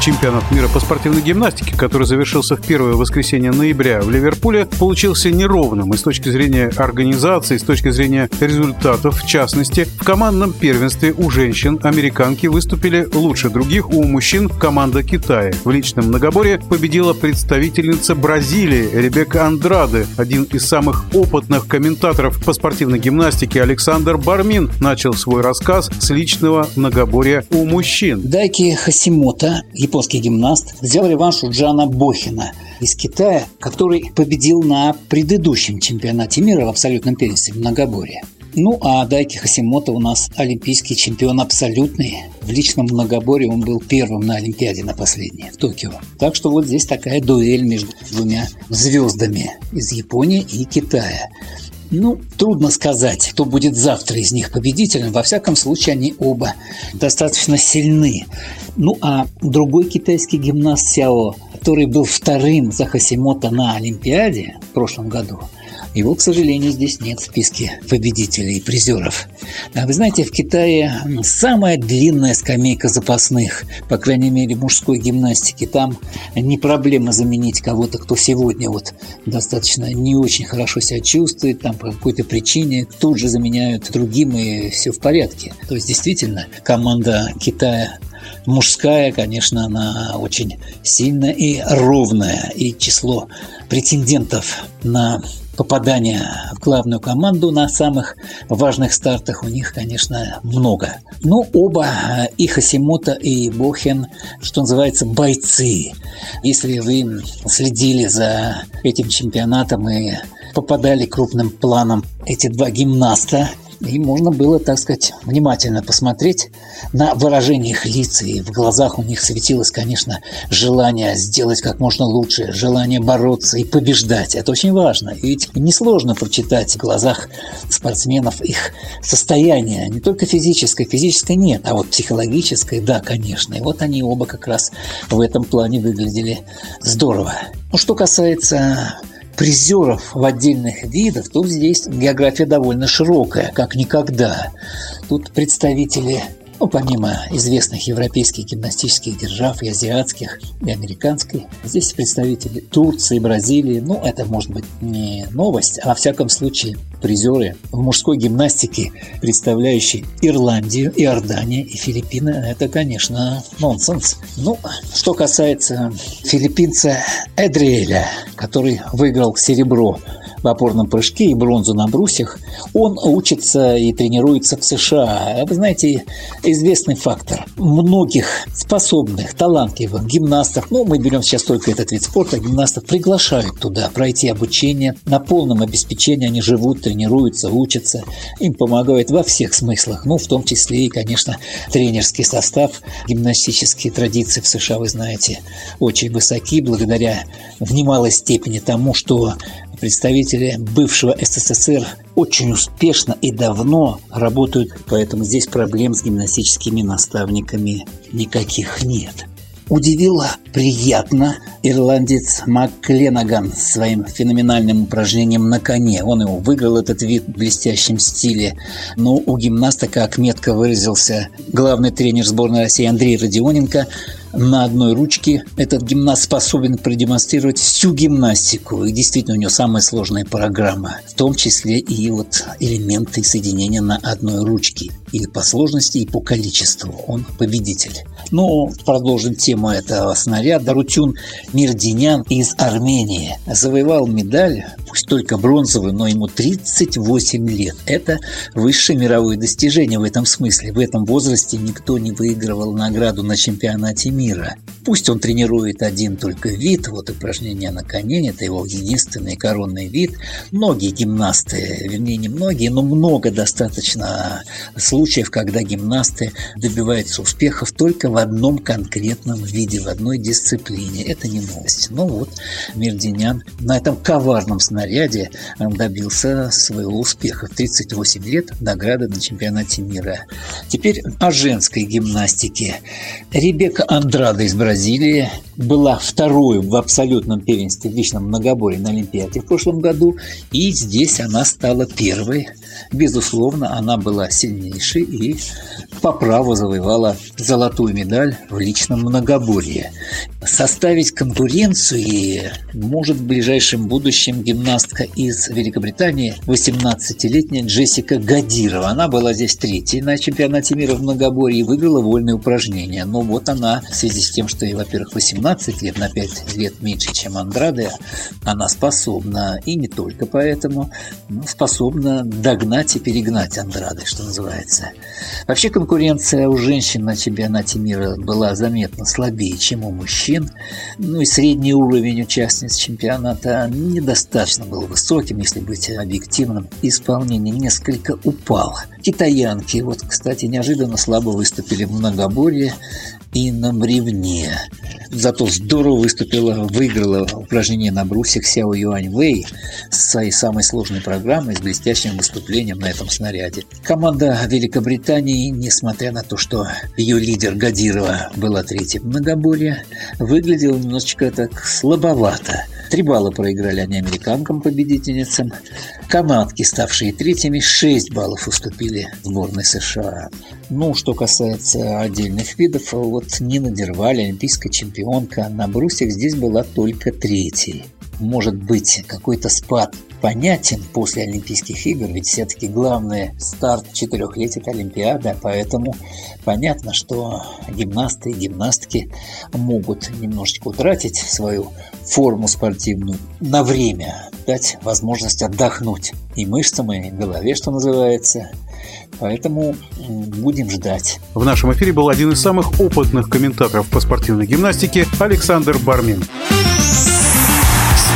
Чемпионат мира по спортивной гимнастике, который завершился в первое воскресенье ноября в Ливерпуле, получился неровным и с точки зрения организации, и с точки зрения результатов. В частности, в командном первенстве у женщин американки выступили лучше других, у мужчин команда Китая. В личном многоборье победила представительница Бразилии Ребекка Андраде. Один из самых опытных комментаторов по спортивной гимнастике Александр Бармин начал свой рассказ с личного многоборья у мужчин. Дайки Хасимото, японский гимнаст, взял реванш у Джана Бохина из Китая, который победил на предыдущем чемпионате мира в абсолютном в многоборье. Ну, а Дайки Хасимото у нас олимпийский чемпион абсолютный. В личном многоборье он был первым на Олимпиаде на последней в Токио. Так что вот здесь такая дуэль между двумя звездами из Японии и Китая. Ну, трудно сказать, кто будет завтра из них победителем. Во всяком случае, они оба достаточно сильны. Ну, а другой китайский гимнаст Сяо, который был вторым за Хасимото на Олимпиаде в прошлом году, его, к сожалению, здесь нет в списке победителей и призеров. А вы знаете, в Китае самая длинная скамейка запасных, по крайней мере, мужской гимнастики. Там не проблема заменить кого-то, кто сегодня вот достаточно не очень хорошо себя чувствует, там по какой-то причине тут же заменяют другим, и все в порядке. То есть, действительно, команда Китая мужская, конечно, она очень сильная и ровная. И число претендентов на попадание в главную команду на самых важных стартах у них, конечно, много. Но оба, и Хасимото, и Бохен, что называется, бойцы. Если вы следили за этим чемпионатом и попадали крупным планом эти два гимнаста, и можно было, так сказать, внимательно посмотреть на выражение их лиц. И в глазах у них светилось, конечно, желание сделать как можно лучше, желание бороться и побеждать. Это очень важно. Ведь несложно прочитать в глазах спортсменов их состояние. Не только физическое. Физическое нет, а вот психологическое, да, конечно. И вот они оба как раз в этом плане выглядели здорово. Ну, что касается призеров в отдельных видах, то здесь география довольно широкая, как никогда. Тут представители ну, помимо известных европейских гимнастических держав и азиатских, и американской, здесь представители Турции, Бразилии. Ну, это может быть не новость, а во всяком случае призеры в мужской гимнастике, представляющие Ирландию, Иорданию и Филиппины, это, конечно, нонсенс. Ну, что касается филиппинца Эдриэля, который выиграл серебро в опорном прыжке и бронзу на брусьях, он учится и тренируется в США. Вы знаете, известный фактор. Многих способных, талантливых гимнастов, ну, мы берем сейчас только этот вид спорта, гимнастов приглашают туда пройти обучение. На полном обеспечении они живут, тренируются, учатся. Им помогают во всех смыслах, ну, в том числе и, конечно, тренерский состав. Гимнастические традиции в США, вы знаете, очень высоки благодаря в немалой степени тому, что представители бывшего СССР очень успешно и давно работают, поэтому здесь проблем с гимнастическими наставниками никаких нет. Удивило приятно ирландец Маккленаган своим феноменальным упражнением на коне. Он его выиграл, этот вид в блестящем стиле. Но у гимнаста, как метко выразился главный тренер сборной России Андрей Родионенко, на одной ручке этот гимнаст способен продемонстрировать всю гимнастику. И действительно, у него самая сложная программа, в том числе и вот элементы соединения на одной ручке. И по сложности, и по количеству. Он победитель. Ну, продолжим тему этого снаряда. Рутюн Мирдинян из Армении завоевал медаль, пусть только бронзовую, но ему 38 лет. Это высшее мировое достижение в этом смысле. В этом возрасте никто не выигрывал награду на чемпионате мира. Пусть он тренирует один только вид, вот упражнения на коне, это его единственный коронный вид. Многие гимнасты, вернее не многие, но много достаточно случаев, когда гимнасты добиваются успехов только в одном конкретном виде, в одной дисциплине. Это не новость. Но вот Мердинян на этом коварном снаряде снаряде добился своего успеха. В 38 лет награды на чемпионате мира. Теперь о женской гимнастике. Ребекка Андрада из Бразилии была второй в абсолютном первенстве в личном многоборье на Олимпиаде в прошлом году, и здесь она стала первой. Безусловно, она была сильнейшей и по праву завоевала золотую медаль в личном многоборье. Составить конкуренцию может в ближайшем будущем гимнастка из Великобритании, 18-летняя Джессика Гадирова. Она была здесь третьей на чемпионате мира в многоборье и выиграла вольные упражнения. Но вот она, в связи с тем, что ей, во-первых, 18 лет, на 5 лет меньше, чем Андраде, она способна, и не только поэтому, способна догнать и перегнать Андрады, что называется. Вообще конкуренция у женщин на чемпионате мира была заметно слабее, чем у мужчин. Ну и средний уровень участниц чемпионата недостаточно был высоким, если быть объективным. Исполнение несколько упал. Китаянки, вот, кстати, неожиданно слабо выступили в многоборье и на бревне. Зато здорово выступила, выиграла упражнение на брусьях Сяо Юань Вэй с своей самой сложной программой, с блестящим выступлением на этом снаряде. Команда Великобритании, несмотря на то, что ее лидер Гадирова была третьим в многоборье, выглядела немножечко так слабовато. Три балла проиграли они американкам-победительницам. Канадки, ставшие третьими, 6 баллов уступили сборной США. Ну, что касается отдельных видов, вот Нина Дерваль, олимпийская чемпионка, на брусьях здесь была только третьей. Может быть, какой-то спад понятен после Олимпийских игр, ведь все-таки главный старт четырехлетия – Олимпиада, поэтому понятно, что гимнасты и гимнастки могут немножечко утратить свою форму спортивную на время, дать возможность отдохнуть и мышцам, и голове, что называется. Поэтому будем ждать. В нашем эфире был один из самых опытных комментаторов по спортивной гимнастике Александр Бармин.